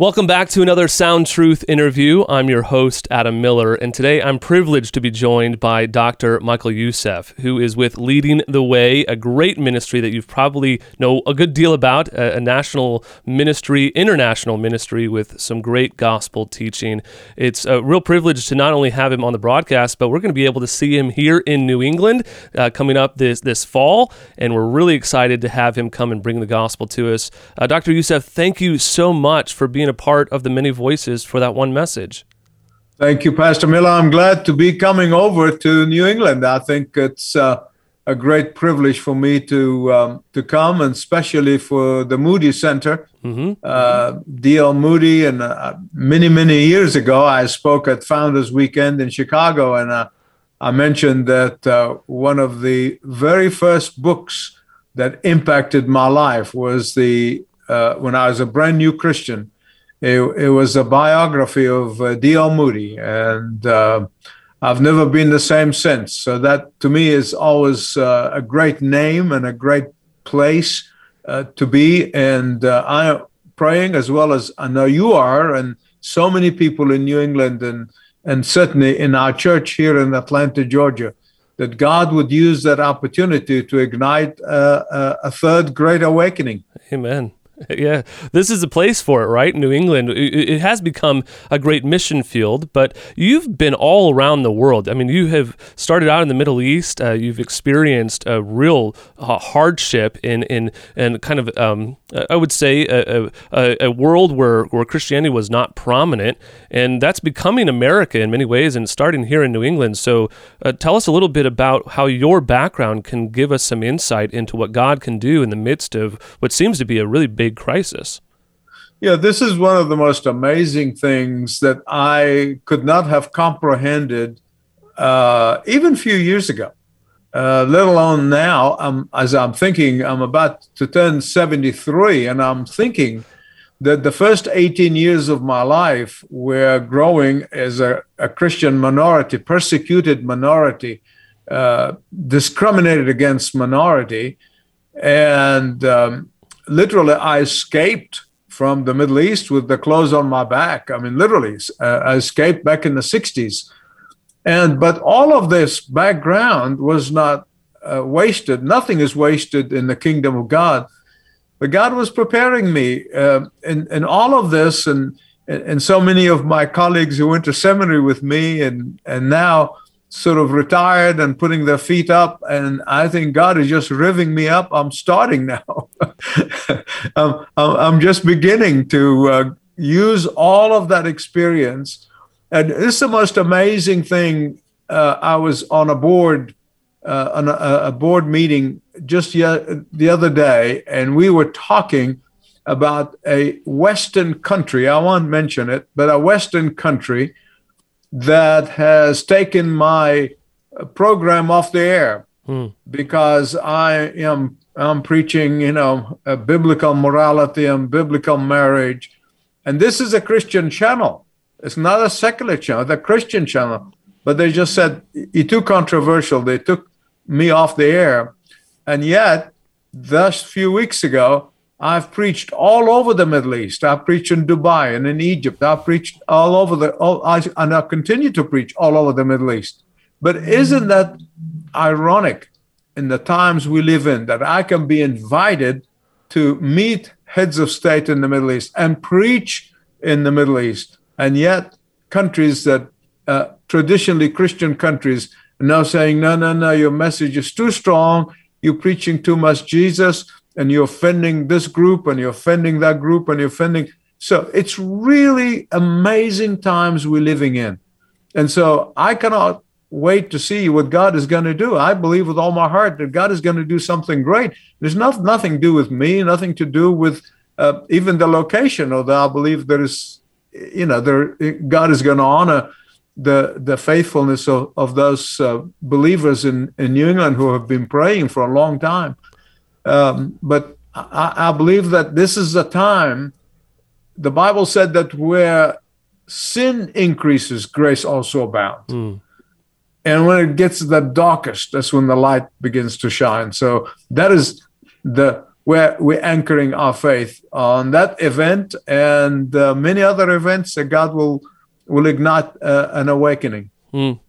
Welcome back to another Sound Truth interview. I'm your host, Adam Miller, and today I'm privileged to be joined by Dr. Michael Youssef, who is with Leading the Way, a great ministry that you probably know a good deal about, a, a national ministry, international ministry with some great gospel teaching. It's a real privilege to not only have him on the broadcast, but we're going to be able to see him here in New England uh, coming up this, this fall, and we're really excited to have him come and bring the gospel to us. Uh, Dr. Youssef, thank you so much for being a part of the many voices for that one message. Thank you, Pastor Miller. I'm glad to be coming over to New England. I think it's uh, a great privilege for me to um, to come, and especially for the Moody Center. Mm-hmm. Uh, D.L. Moody, and uh, many many years ago, I spoke at Founders Weekend in Chicago, and uh, I mentioned that uh, one of the very first books that impacted my life was the uh, when I was a brand new Christian it, it was a biography of uh, D.L. Moody, and uh, I've never been the same since. So that to me is always uh, a great name and a great place uh, to be. And uh, I am praying as well as I know you are, and so many people in New England and and certainly in our church here in Atlanta, Georgia, that God would use that opportunity to ignite a, a third great awakening. Amen. Yeah, this is a place for it, right? New England. It has become a great mission field, but you've been all around the world. I mean, you have started out in the Middle East. Uh, you've experienced a real uh, hardship in in and kind of um, I would say a, a, a, world where where Christianity was not prominent, and that's becoming America in many ways, and starting here in New England. So, uh, tell us a little bit about how your background can give us some insight into what God can do in the midst of what seems to be a really big big crisis. Yeah, this is one of the most amazing things that I could not have comprehended uh, even a few years ago, uh, let alone now. Um, as I'm thinking, I'm about to turn 73, and I'm thinking that the first 18 years of my life were growing as a, a Christian minority, persecuted minority, uh, discriminated against minority. And um, literally, I escaped from the Middle East with the clothes on my back. I mean, literally, uh, I escaped back in the 60s. And but all of this background was not uh, wasted. Nothing is wasted in the kingdom of God. But God was preparing me uh, in, in all of this, and and so many of my colleagues who went to seminary with me, and and now sort of retired and putting their feet up. And I think God is just riving me up. I'm starting now. I'm, I'm just beginning to uh, use all of that experience. And this is the most amazing thing. Uh, I was on a board, uh, on a, a, board meeting just the other day, and we were talking about a Western country. I won't mention it, but a Western country that has taken my program off the air hmm. because I am I'm preaching, you know, biblical morality and biblical marriage, and this is a Christian channel. It's not a secular channel, the Christian channel. But they just said it's too controversial. They took me off the air, and yet, just a few weeks ago, I've preached all over the Middle East. I've preached in Dubai and in Egypt. I've preached all over the, all, I, and I continue to preach all over the Middle East. But isn't that ironic in the times we live in that I can be invited to meet heads of state in the Middle East and preach in the Middle East, and yet countries that uh, traditionally Christian countries are now saying, no, no, no, your message is too strong. You're preaching too much Jesus and you're offending this group and you're offending that group and you're offending. So it's really amazing times we're living in. And so I cannot wait to see what God is going to do. I believe with all my heart that God is going to do something great. There's not, nothing to do with me, nothing to do with uh, even the location, although I believe there is, you know, there God is going to honor the the faithfulness of, of those uh, believers in, in New England who have been praying for a long time. Um, but I, I believe that this is a time, the Bible said that where sin increases, grace also abounds. Mm. And when it gets the darkest, that's when the light begins to shine. So that is the where we're anchoring our faith on that event and uh, many other events that God will will ignite uh, an awakening. Mm.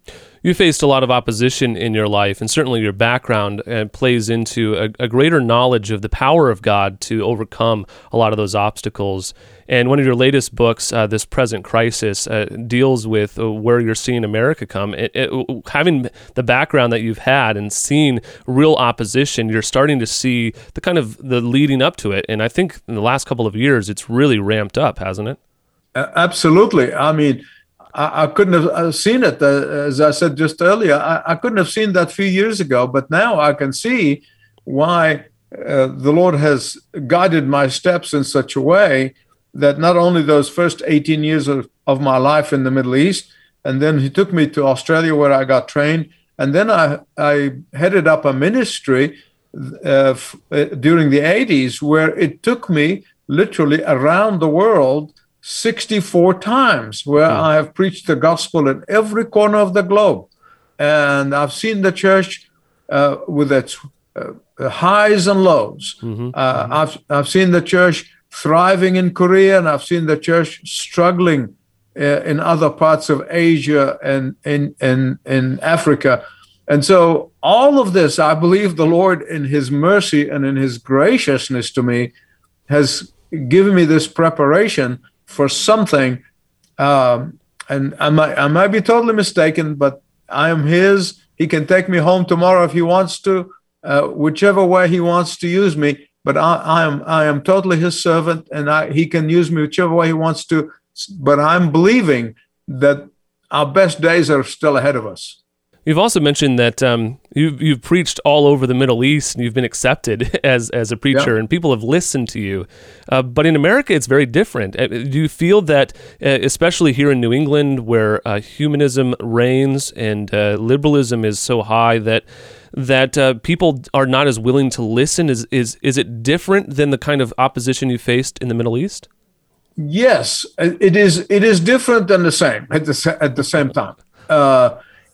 You faced a lot of opposition in your life, and certainly your background uh, plays into a, a, greater knowledge of the power of God to overcome a lot of those obstacles. And one of your latest books, uh, This Present Crisis, uh, deals with uh, where you're seeing America come. It, it, having the background that you've had and seeing real opposition, you're starting to see the kind of the leading up to it. And I think in the last couple of years, it's really ramped up, hasn't it? absolutely. I mean, I, I couldn't have uh, seen it, uh, as I said just earlier. I, I, couldn't have seen that few years ago, but now I can see why uh, the Lord has guided my steps in such a way that not only those first 18 years of, of my life in the Middle East, and then He took me to Australia where I got trained, and then I, I headed up a ministry uh, f- uh, during the 80s where it took me literally around the world 64 times where hmm. I have preached the gospel in every corner of the globe. And I've seen the church uh, with its uh, highs and lows. Mm-hmm. Uh, mm-hmm. I've, I've seen the church thriving in Korea, and I've seen the church struggling uh, in other parts of Asia and in, in, in Africa. And so, all of this, I believe the Lord, in His mercy and in His graciousness to me, has given me this preparation for something. Um, and I might, I might be totally mistaken, but I am His. He can take me home tomorrow if He wants to, uh, whichever way He wants to use me. But I, I am I am totally His servant, and I, He can use me whichever way He wants to. But I'm believing that our best days are still ahead of us. You've also mentioned that um, you've you've preached all over the Middle East and you've been accepted as as a preacher, yeah. and people have listened to you. Uh, but in America, it's very different. Uh, do you feel that, uh, especially here in New England, where uh, humanism reigns and uh, liberalism is so high, that that uh, people are not as willing to listen? Is is is it different than the kind of opposition you faced in the Middle East? Yes, it is. It is different than the same at the at the same time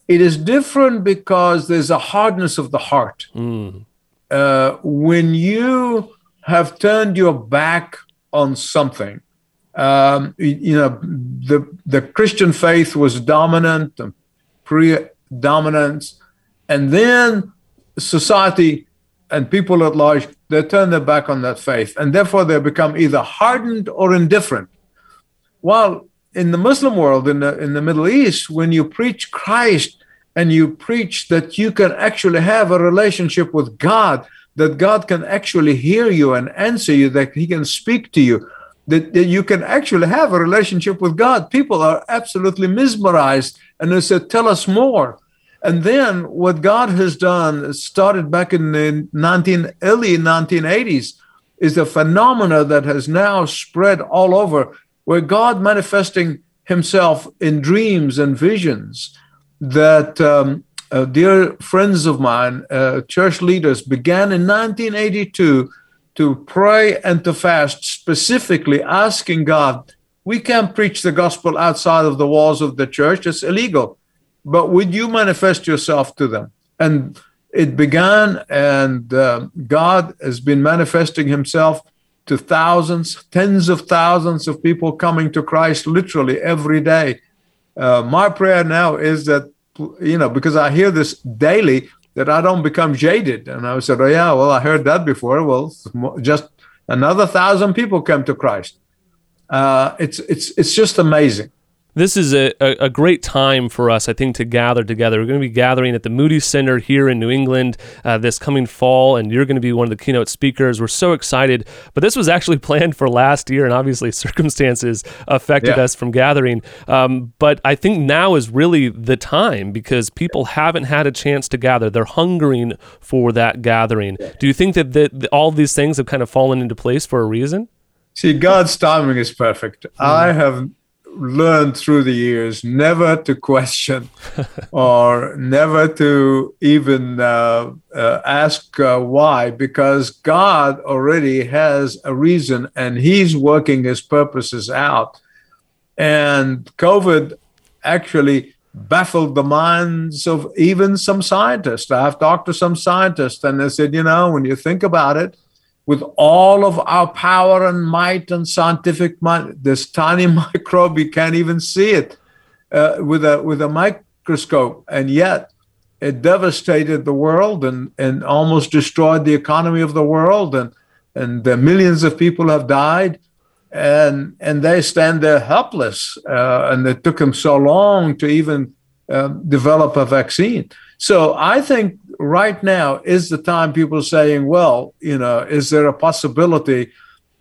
it is different because there's a hardness of the heart. Mm. Uh, when you have turned your back on something, um, you know, the, the Christian faith was dominant and predominant, and then society and people at large, they turn their back on that faith, and therefore they become either hardened or indifferent. While in the Muslim world, in the in the Middle East, when you preach Christ and you preach that you can actually have a relationship with God, that God can actually hear you and answer you, that He can speak to you, that, that you can actually have a relationship with God, people are absolutely mesmerized and they said, "Tell us more." And then what God has done started back in the 19 early 1980s is a phenomena that has now spread all over where God manifesting himself in dreams and visions that um, uh, dear friends of mine, uh, church leaders, began in 1982 to pray and to fast, specifically asking God, we can't preach the gospel outside of the walls of the church, it's illegal. But would you manifest yourself to them? And it began, and uh, God has been manifesting himself to thousands, tens of thousands of people coming to Christ literally every day. Uh, my prayer now is that, you know, because I hear this daily, that I don't become jaded. And I said, oh, yeah, well, I heard that before. Well, just another thousand people come to Christ. Uh, it's, it's, it's just amazing this is a, a, a, great time for us, I think, to gather together. We're going to be gathering at the Moody Center here in New England uh, this coming fall, and you're going to be one of the keynote speakers. We're so excited. But this was actually planned for last year, and obviously circumstances affected yeah. us from gathering. Um, but I think now is really the time because people haven't had a chance to gather. They're hungering for that gathering. Do you think that the, the, all these things have kind of fallen into place for a reason? See, God's timing is perfect. Mm. I have learned through the years never to question or never to even uh, uh, ask uh, why, because God already has a reason and He's working His purposes out. And COVID actually baffled the minds of even some scientists. I've talked to some scientists and they said, you know, when you think about it, with all of our power and might and scientific might. This tiny microbe, you can't even see it uh, with a with a microscope, and yet it devastated the world and, and almost destroyed the economy of the world, and and millions of people have died, and and they stand there helpless, uh, and it took them so long to even uh, develop a vaccine. So I think right now is the time people are saying, well, you know, is there a possibility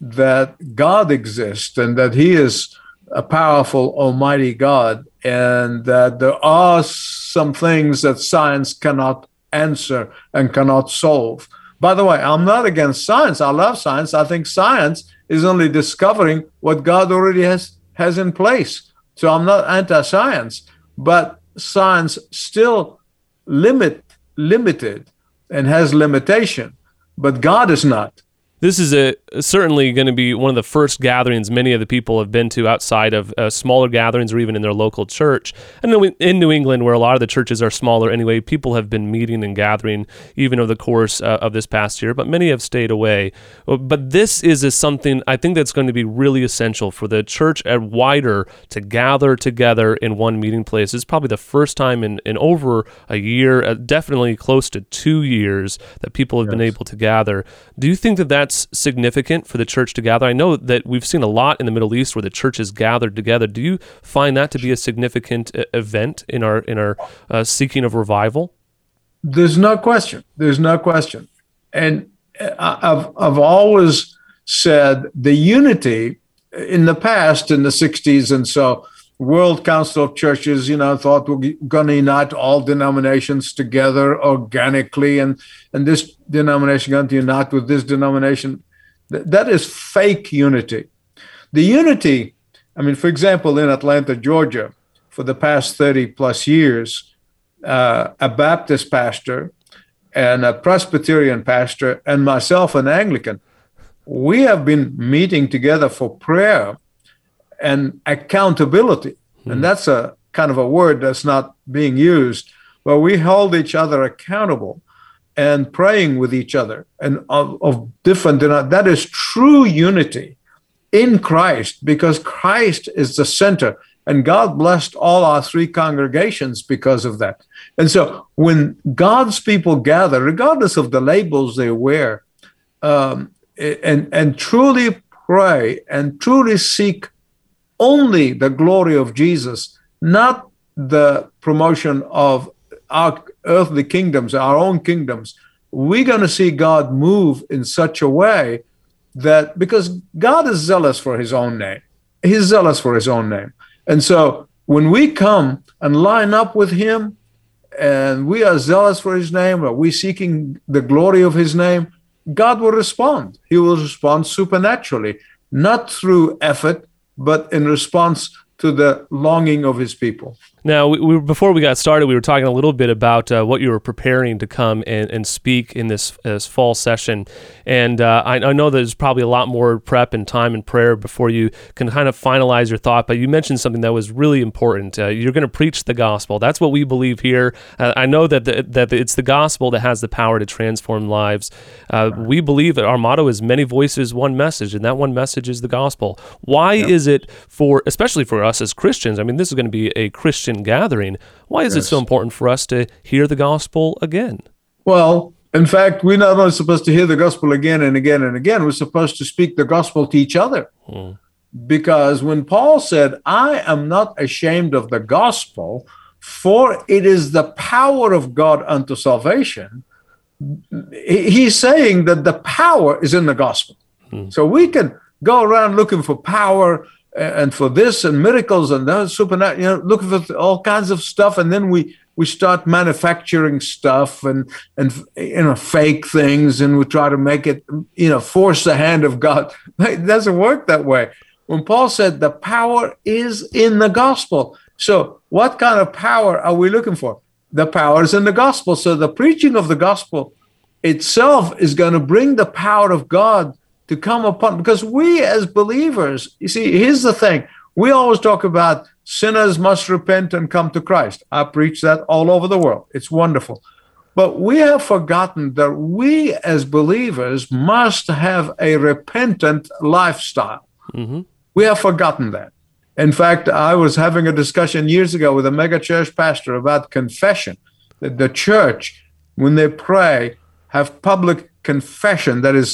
that God exists and that He is a powerful, almighty God, and that there are some things that science cannot answer and cannot solve? By the way, I'm not against science. I love science. I think science is only discovering what God already has, has in place. So I'm not anti science, but science still limit limited and has limitation, but God is not this is a certainly going to be one of the first gatherings many of the people have been to outside of uh, smaller gatherings or even in their local church. And in New England, where a lot of the churches are smaller anyway, people have been meeting and gathering even over the course uh, of this past year, but many have stayed away. Uh, but this is a something I think that's going to be really essential for the church at wider to gather together in one meeting place. It's probably the first time in, in over a year, uh, definitely close to two years, that people have yes. been able to gather. Do you think that that significant for the church to gather? I know that we've seen a lot in the Middle East where the church is gathered together. Do you find that to be a significant uh, event in our in our uh, seeking of revival? There's no question. There's no question. And uh, I've I've always said the unity in the past in the 60s and so World Council of Churches, you know, thought we're going to unite all denominations together organically, and and this denomination going to unite with this denomination. that is fake unity. The unity, I mean, for example, in Atlanta, Georgia, for the past 30 plus years, uh, a Baptist pastor and a Presbyterian pastor and myself, an Anglican, we have been meeting together for prayer and accountability. And that's a kind of a word that's not being used, but we hold each other accountable and praying with each other and of, of different that is true unity in Christ because Christ is the center and God blessed all our three congregations because of that. And so when God's people gather, regardless of the labels they wear, um, and, and truly pray and truly seek only the glory of Jesus, not the promotion of our earthly kingdoms, our own kingdoms, we're going to see God move in such a way that because God is zealous for his own name, he's zealous for his own name. And so when we come and line up with him and we are zealous for his name, or we seeking the glory of his name, God will respond. He will respond supernaturally, not through effort, but in response to the longing of his people. Now, we, we, before we got started, we were talking a little bit about uh, what you were preparing to come and, and speak in this, this fall session. And uh, I, I, know there's probably a lot more prep and time and prayer before you can kind of finalize your thought. But you mentioned something that was really important. Uh, you're going to preach the gospel. That's what we believe here. Uh, I know that the, that it's the gospel that has the power to transform lives. Uh, we believe that our motto is many voices, one message, and that one message is the gospel. Why yep. is it for, especially for us as Christians? I mean, this is going to be a Christian gathering. Why is yes. it so important for us to hear the gospel again? Well, in fact, we're not only supposed to hear the gospel again and again and again, we're supposed to speak the gospel to each other. Hmm. Because when Paul said, I am not ashamed of the gospel, for it is the power of God unto salvation, he's saying that the power is in the gospel. Hmm. So we can go around looking for power and for this and miracles and that supernatural, you know, looking for all kinds of stuff, and then we we start manufacturing stuff and and you know fake things, and we try to make it, you know, force the hand of God. It doesn't work that way. When Paul said the power is in the gospel, so what kind of power are we looking for? The power is in the gospel. So the preaching of the gospel itself is going to bring the power of God to come upon because we as believers, you see, here's the thing. We always talk about sinners must repent and come to Christ. I preach that all over the world. It's wonderful. But we have forgotten that we as believers must have a repentant lifestyle. Mm-hmm. We have forgotten that. In fact, I was having a discussion years ago with a megachurch pastor about confession. That the church, when they pray, have public confession that is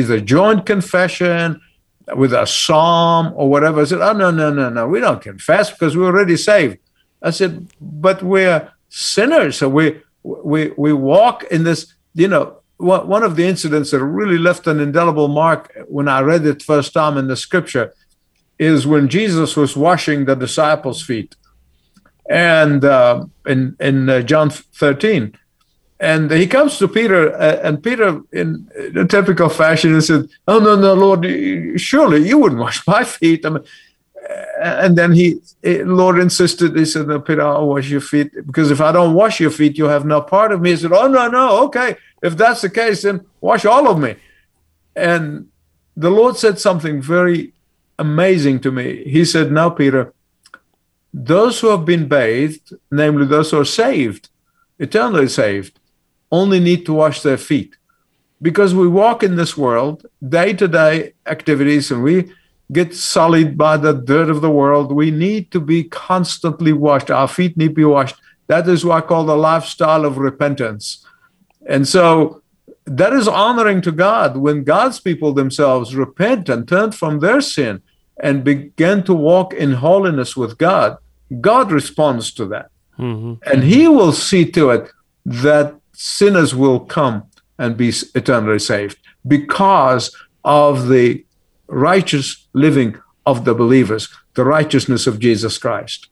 is a joint confession with a psalm or whatever. I said, "Oh no, no, no, no, we don't confess because we're already saved." I said, "But we're sinners, so we we we walk in this." You know, one of the incidents that really left an indelible mark when I read it first time in the scripture is when Jesus was washing the disciples' feet, and uh, in in uh, John thirteen, and he comes to Peter, uh, and Peter, in a typical fashion, said, "Oh no, no, Lord, surely you wouldn't wash my feet." I mean, and then he, Lord insisted. He said, "No, Peter, I'll wash your feet because if I don't wash your feet, you have no part of me." He said, "Oh no, no, okay. If that's the case, then wash all of me." And the Lord said something very amazing to me. He said, Now, Peter, those who have been bathed, namely those who are saved, eternally saved, only need to wash their feet. Because we walk in this world, day to day activities, and we get sullied by the dirt of the world. We need to be constantly washed. Our feet need to be washed. That is what I call the lifestyle of repentance. And so that is honoring to God when God's people themselves repent and turn from their sin and begin to walk in holiness with God. God responds to that. Mm-hmm. And He will see to it that sinners will come and be eternally saved because of the righteous living of the believers, the righteousness of Jesus Christ.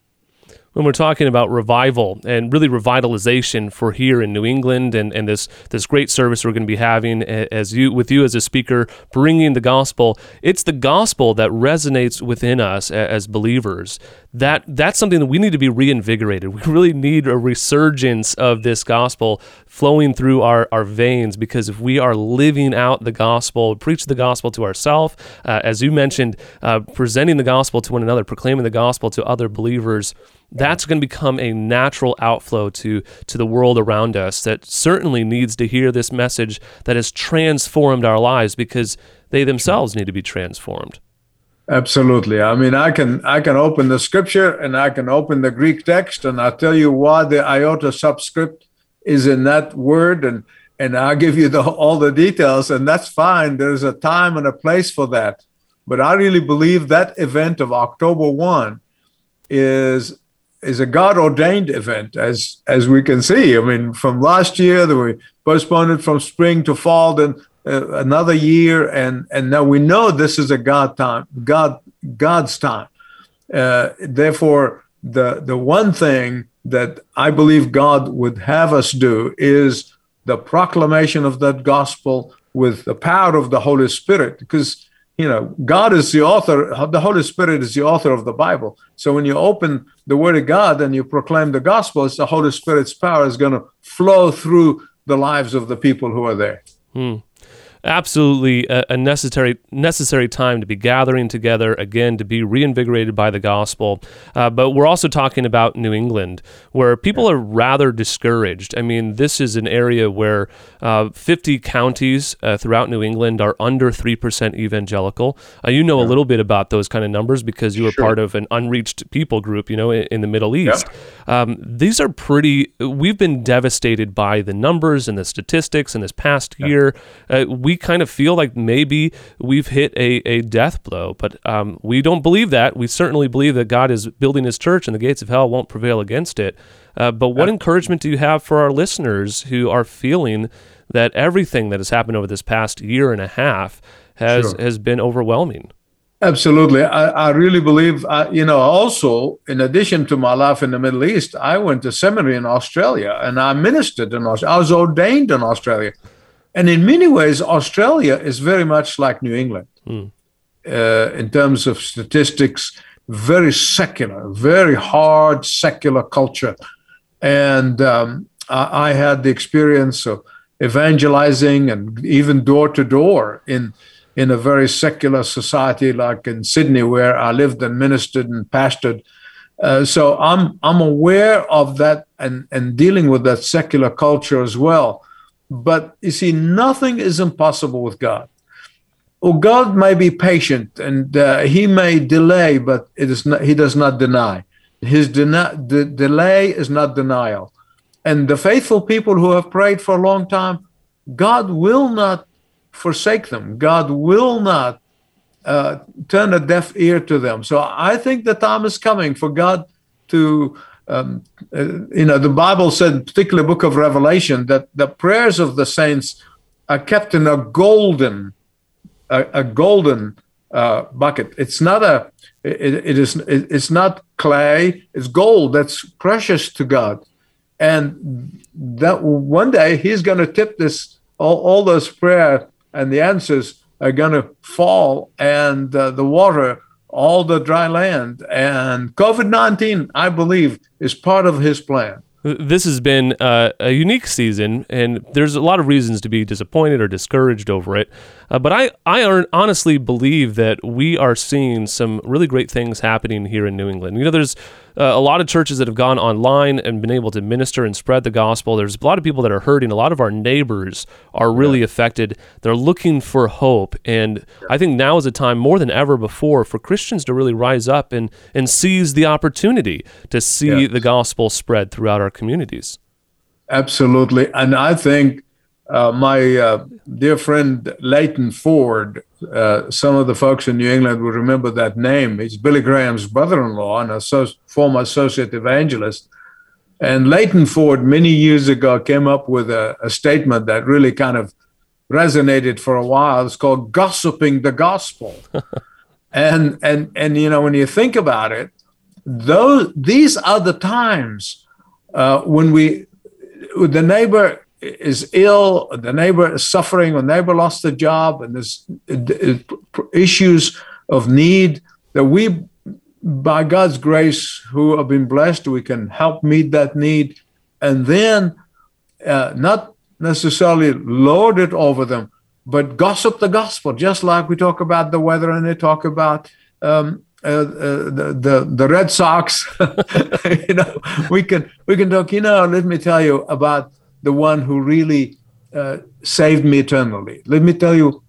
When we're talking about revival and really revitalization for here in New England and, and this this great service we're going to be having as you with you as a speaker bringing the gospel it's the gospel that resonates within us as believers that that's something that we need to be reinvigorated. We really need a resurgence of this gospel flowing through our, our veins because if we are living out the gospel preach the gospel to ourselves uh, as you mentioned uh, presenting the gospel to one another proclaiming the gospel to other believers that's going to become a natural outflow to to the world around us that certainly needs to hear this message that has transformed our lives because they themselves need to be transformed absolutely. I mean i can i can open the scripture and i can open the greek text and i'll tell you why the iota subscript is in that word and and i'll give you the, all the details and that's fine. There's a time and a place for that. But i really believe that event of october 1 is is a God ordained event, as as we can see. I mean, from last year, that we postponed from spring to fall, then uh, another year, and and now we know this is a God time, God God's time. Uh, therefore, the the one thing that I believe God would have us do is the proclamation of that gospel with the power of the Holy Spirit, because you know, God is the author, the Holy Spirit is the author of the Bible. So when you open the Word of God and you proclaim the gospel, it's the Holy Spirit's power is going to flow through the lives of the people who are there. Hmm absolutely a, a, necessary necessary time to be gathering together again to be reinvigorated by the gospel. Uh, but we're also talking about New England, where people are rather discouraged. I mean, this is an area where uh, 50 counties uh, throughout New England are under three percent evangelical. Uh, you know yeah. a little bit about those kind of numbers because you were sure. part of an unreached people group, you know, in, in the Middle East. Yeah. Um, these are pretty. We've been devastated by the numbers and the statistics in this past yeah. year. Uh, we we kind of feel like maybe we've hit a, a death blow, but um, we don't believe that. We certainly believe that God is building his church and the gates of hell won't prevail against it. Uh, but what encouragement do you have for our listeners who are feeling that everything that has happened over this past year and a half has, sure. has been overwhelming? Absolutely. I, I really believe, uh, you know, also, in addition to my life in the Middle East, I went to seminary in Australia and I ministered in Australia. I was ordained in Australia. And in many ways, Australia is very much like New England mm. uh, in terms of statistics, very secular, very hard secular culture. And um, I, I, had the experience of evangelizing and even door to door in in a very secular society like in Sydney, where I lived and ministered and pastored. Uh, so I'm I'm aware of that and and dealing with that secular culture as well. But you see, nothing is impossible with God. Well, God may be patient and uh, He may delay, but it is not, He does not deny. His the delay is not denial. And the faithful people who have prayed for a long time, God will not forsake them. God will not uh, turn a deaf ear to them. So I think the time is coming for God to, um, uh, you know, the Bible said, particularly book of Revelation, that the prayers of the saints are kept in a golden, a, a golden uh, bucket. It's not a, it, it is, it, it's not clay. It's gold that's precious to God, and that one day He's going to tip this all, all those prayer and the answers are going to fall and uh, the water, all the dry land. And COVID 19, I believe, is part of his plan. This has been uh, a unique season, and there's a lot of reasons to be disappointed or discouraged over it. Uh, but I, I honestly believe that we are seeing some really great things happening here in New England. You know, there's uh, a lot of churches that have gone online and been able to minister and spread the gospel. There's a lot of people that are hurting. A lot of our neighbors are really yeah. affected. They're looking for hope. And I think now is a time more than ever before for Christians to really rise up and, and seize the opportunity to see the gospel spread throughout our communities. Absolutely. And I think uh, my uh, dear friend Leighton Ford, uh, some of the folks in New England will remember that name. He's Billy Graham's brother in law and a former associate evangelist. And Leighton Ford, many years ago, came up with a, a statement that really kind of resonated for a while. It's called gossiping the gospel. and and and you know when you think about it, those these are the times uh, when we the neighbor is ill, the neighbor is suffering, the neighbor lost a job, and there's issues of need that we, by God's grace, who have been blessed, we can help meet that need, and then uh, not necessarily lord it over them, but gossip the gospel, just like we talk about the weather and they talk about um, uh, uh, the, the the Red Sox. you know, we can we can talk. You know, let me tell you about the one who really uh, saved me eternally. Let me tell you,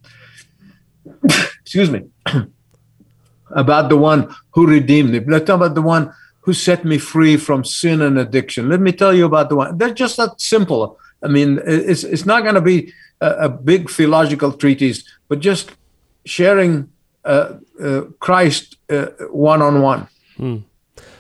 excuse me, about the one who redeemed me. Let's talk about the one who set me free from sin and addiction. Let me tell you about the one. They're just that simple. I mean, it's it's not going to be a, a, big theological treatise, but just sharing uh, uh, Christ one on one.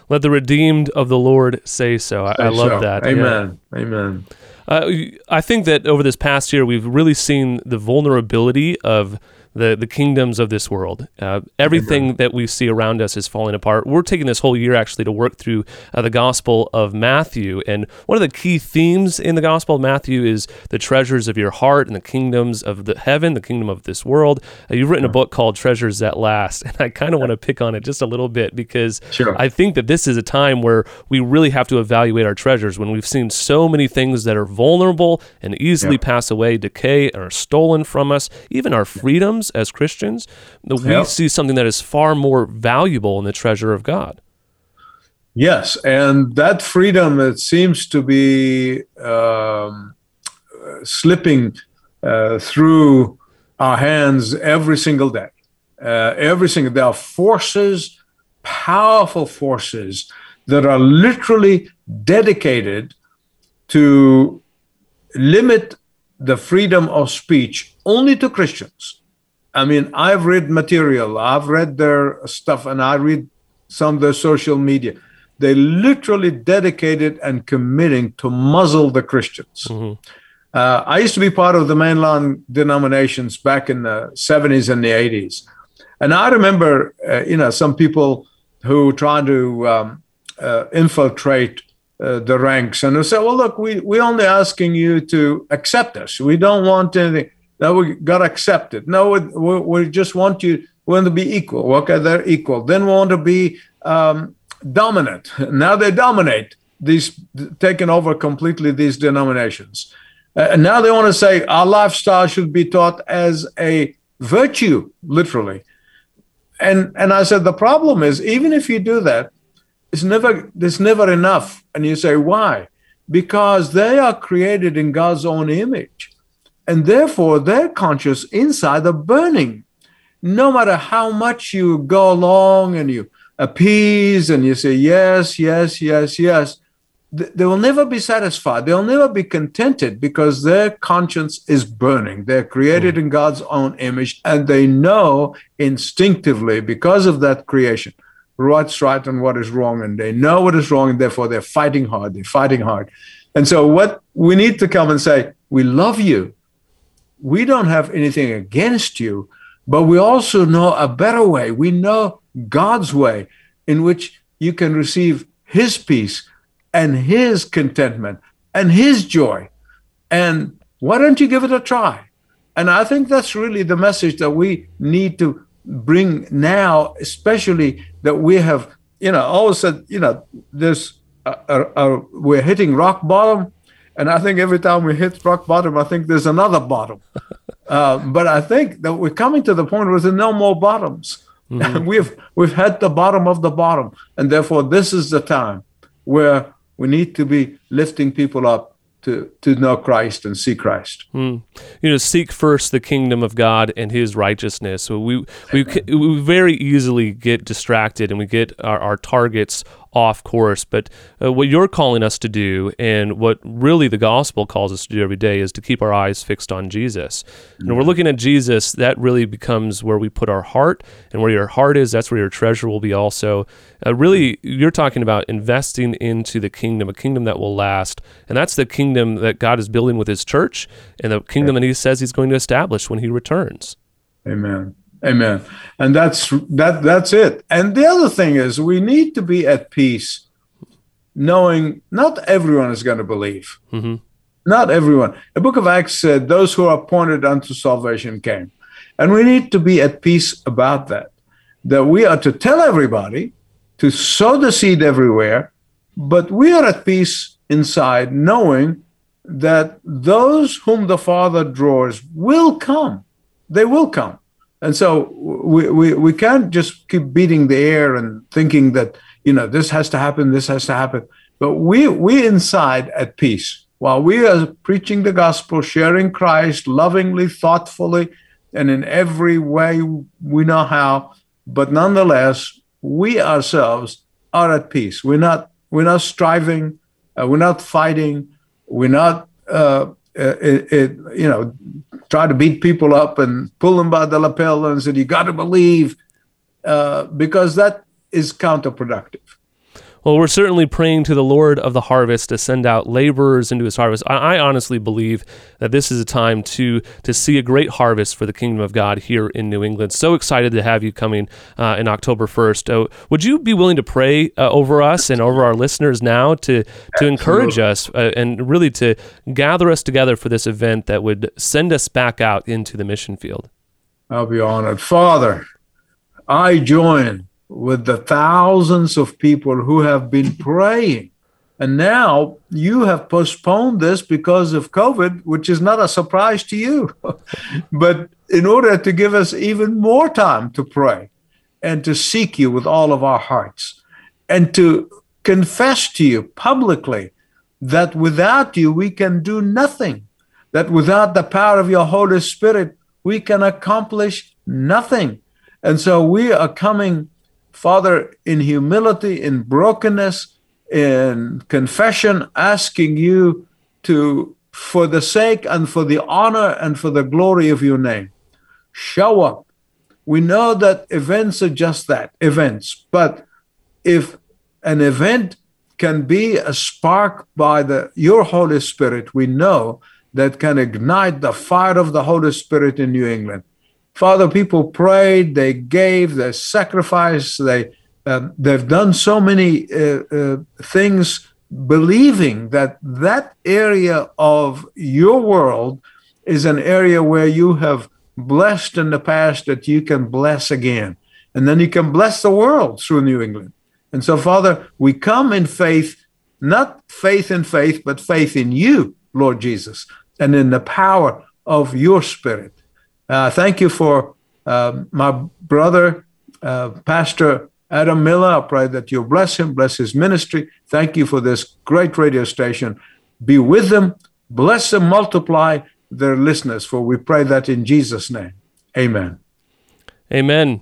Let the redeemed of the Lord say so. I, say I love so. that. Amen. Yeah. Amen. Uh, I think that over this past year, we've really seen the vulnerability of the the kingdoms of this world. Uh, everything Amen. that we see around us is falling apart. We're taking this whole year actually to work through uh, the Gospel of Matthew, and one of the key themes in the Gospel of Matthew is the treasures of your heart and the kingdoms of the heaven, the kingdom of this world. Uh, you've written a book called Treasures That Last, and I kind of want to pick on it just a little bit because sure. I think that this is a time where we really have to evaluate our treasures when we've seen so many things that are vulnerable and easily yeah. pass away, decay, and are stolen from us, even our freedoms as Christians, we yep. see something that is far more valuable in the treasure of God. Yes, and that freedom it seems to be um, slipping uh, through our hands every single day. Uh, every single there are forces, powerful forces that are literally dedicated to limit the freedom of speech only to Christians. I mean, I've read material, I've read their stuff, and I read some of their social media. They literally dedicated and committing to muzzle the Christians. Mm-hmm. Uh, I used to be part of the mainline denominations back in the 70s and the 80s. And I remember, uh, you know, some people who tried to um, uh, infiltrate uh, the ranks and they say, well, look, we, we're only asking you to accept us. We don't want anything. Now we got to accept it. No, we, we just want you we want to be equal. Okay, they're equal. Then we want to be um, dominant. Now they dominate these, taking over completely these denominations. Uh, and now they want to say our lifestyle should be taught as a virtue, literally. And and I said the problem is even if you do that, it's never there's never enough. And you say, why? Because they are created in God's own image. And therefore their conscience inside are burning. No matter how much you go along and you appease and you say yes, yes, yes, yes, they will never be satisfied. They'll never be contented because their conscience is burning. They're created in God's own image and they know instinctively because of that creation what's right and what is wrong. And they know what is wrong and therefore they're fighting hard. They're fighting hard. And so, what we need to come and say, we love you. We don't have anything against you, but we also know a better way. We know God's way in which you can receive His peace and his contentment and his joy. And why don't you give it a try? And I think that's really the message that we need to bring now, especially that we have, you know, all of a sudden, you know, this, uh, uh, uh, we're hitting rock bottom. And I think every time we hit rock bottom, I think there's another bottom. Uh, but I think that we're coming to the point where there's no more bottoms. Mm-hmm. we've we've had the bottom of the bottom, and therefore this is the time where we need to be lifting people up to, to know Christ and see Christ. Mm. You know, seek first the kingdom of God and His righteousness. So we we, we very easily get distracted and we get our, our targets off course. But uh, what you're calling us to do, and what really the gospel calls us to do every day, is to keep our eyes fixed on Jesus. And when we're looking at Jesus, that really becomes where we put our heart, and where your heart is, that's where your treasure will be also. Uh, really, you're talking about investing into the kingdom, a kingdom that will last. And that's the kingdom that God is building with His church, and the kingdom that He says He's going to establish when He returns. Amen. Amen. And that's that that's it. And the other thing is we need to be at peace knowing not everyone is going to believe. Mm-hmm. Not everyone. The book of Acts said those who are appointed unto salvation came. And we need to be at peace about that. That we are to tell everybody to sow the seed everywhere, but we are at peace inside knowing that those whom the Father draws will come. They will come. And so we, we, we can't just keep beating the air and thinking that, you know, this has to happen, this has to happen. But we, we inside at peace. While we are preaching the gospel, sharing Christ lovingly, thoughtfully, and in every way we know how, but nonetheless, we ourselves are at peace. We're not, we're not striving, uh, we're not fighting, we're not uh, uh, it, it, you know, try to beat people up and pull them by the lapel and said, you got to believe, uh, because that is counterproductive. Well, we're certainly praying to the Lord of the harvest to send out laborers into his harvest. I, I, honestly believe that this is a time to to see a great harvest for the kingdom of God here in New England. So excited to have you coming uh, in October 1st. Uh, would you be willing to pray uh, over us and over our listeners now to, to encourage us uh, and really to gather us together for this event that would send us back out into the mission field? I'll be honored. Father, I join with the thousands of people who have been praying. And now you have postponed this because of COVID, which is not a surprise to you. but in order to give us even more time to pray and to seek you with all of our hearts and to confess to you publicly that without you we can do nothing, that without the power of your Holy Spirit we can accomplish nothing. And so we are coming Father, in humility, in brokenness, in confession, asking you to, for the sake and for the honor and for the glory of your name, show up. We know that events are just that events, but if an event can be a spark by the your Holy Spirit, we know that can ignite the fire of the Holy Spirit in New England. Father, people prayed, they gave, they sacrificed, they uh, they've done so many uh, uh, things, believing that that area of your world is an area where you have blessed in the past that you can bless again, and then you can bless the world through New England. And so, Father, we come in faith, not faith in faith, but faith in you, Lord Jesus, and in the power of your Spirit. Uh, thank you for uh, my brother, uh, Pastor Adam Miller, I pray that you'll bless him, bless his ministry. Thank you for this great radio station. Be with them, bless them, multiply their listeners, for we pray that in Jesus' name. Amen. Amen.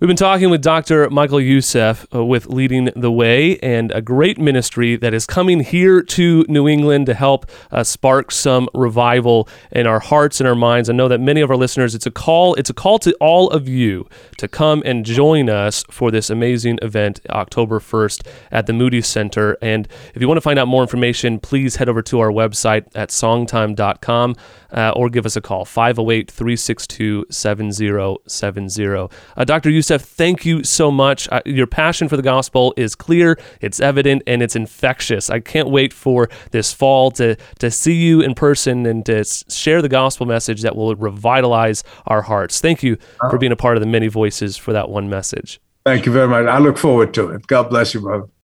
We've been talking with Dr. Michael Youssef uh, with Leading the Way and a great ministry that is coming here to New England to help uh, spark some revival in our hearts and our minds. I know that many of our listeners, it's a call, it's a call to all of you to come and join us for this amazing event October 1st at the Moody Center. And if you want to find out more information, please head over to our website at songtime.com uh, or give us a call 508 362 7070. Uh, Dr. Youssef, Youssef, thank you so much. Uh, your passion for the gospel is clear, it's evident, and it's infectious. I can't wait for this fall to, to see you in person and to share the gospel message that will revitalize our hearts. Thank you for being a part of the many voices for that one message. Thank you very much. I look forward to it. God bless you, brother.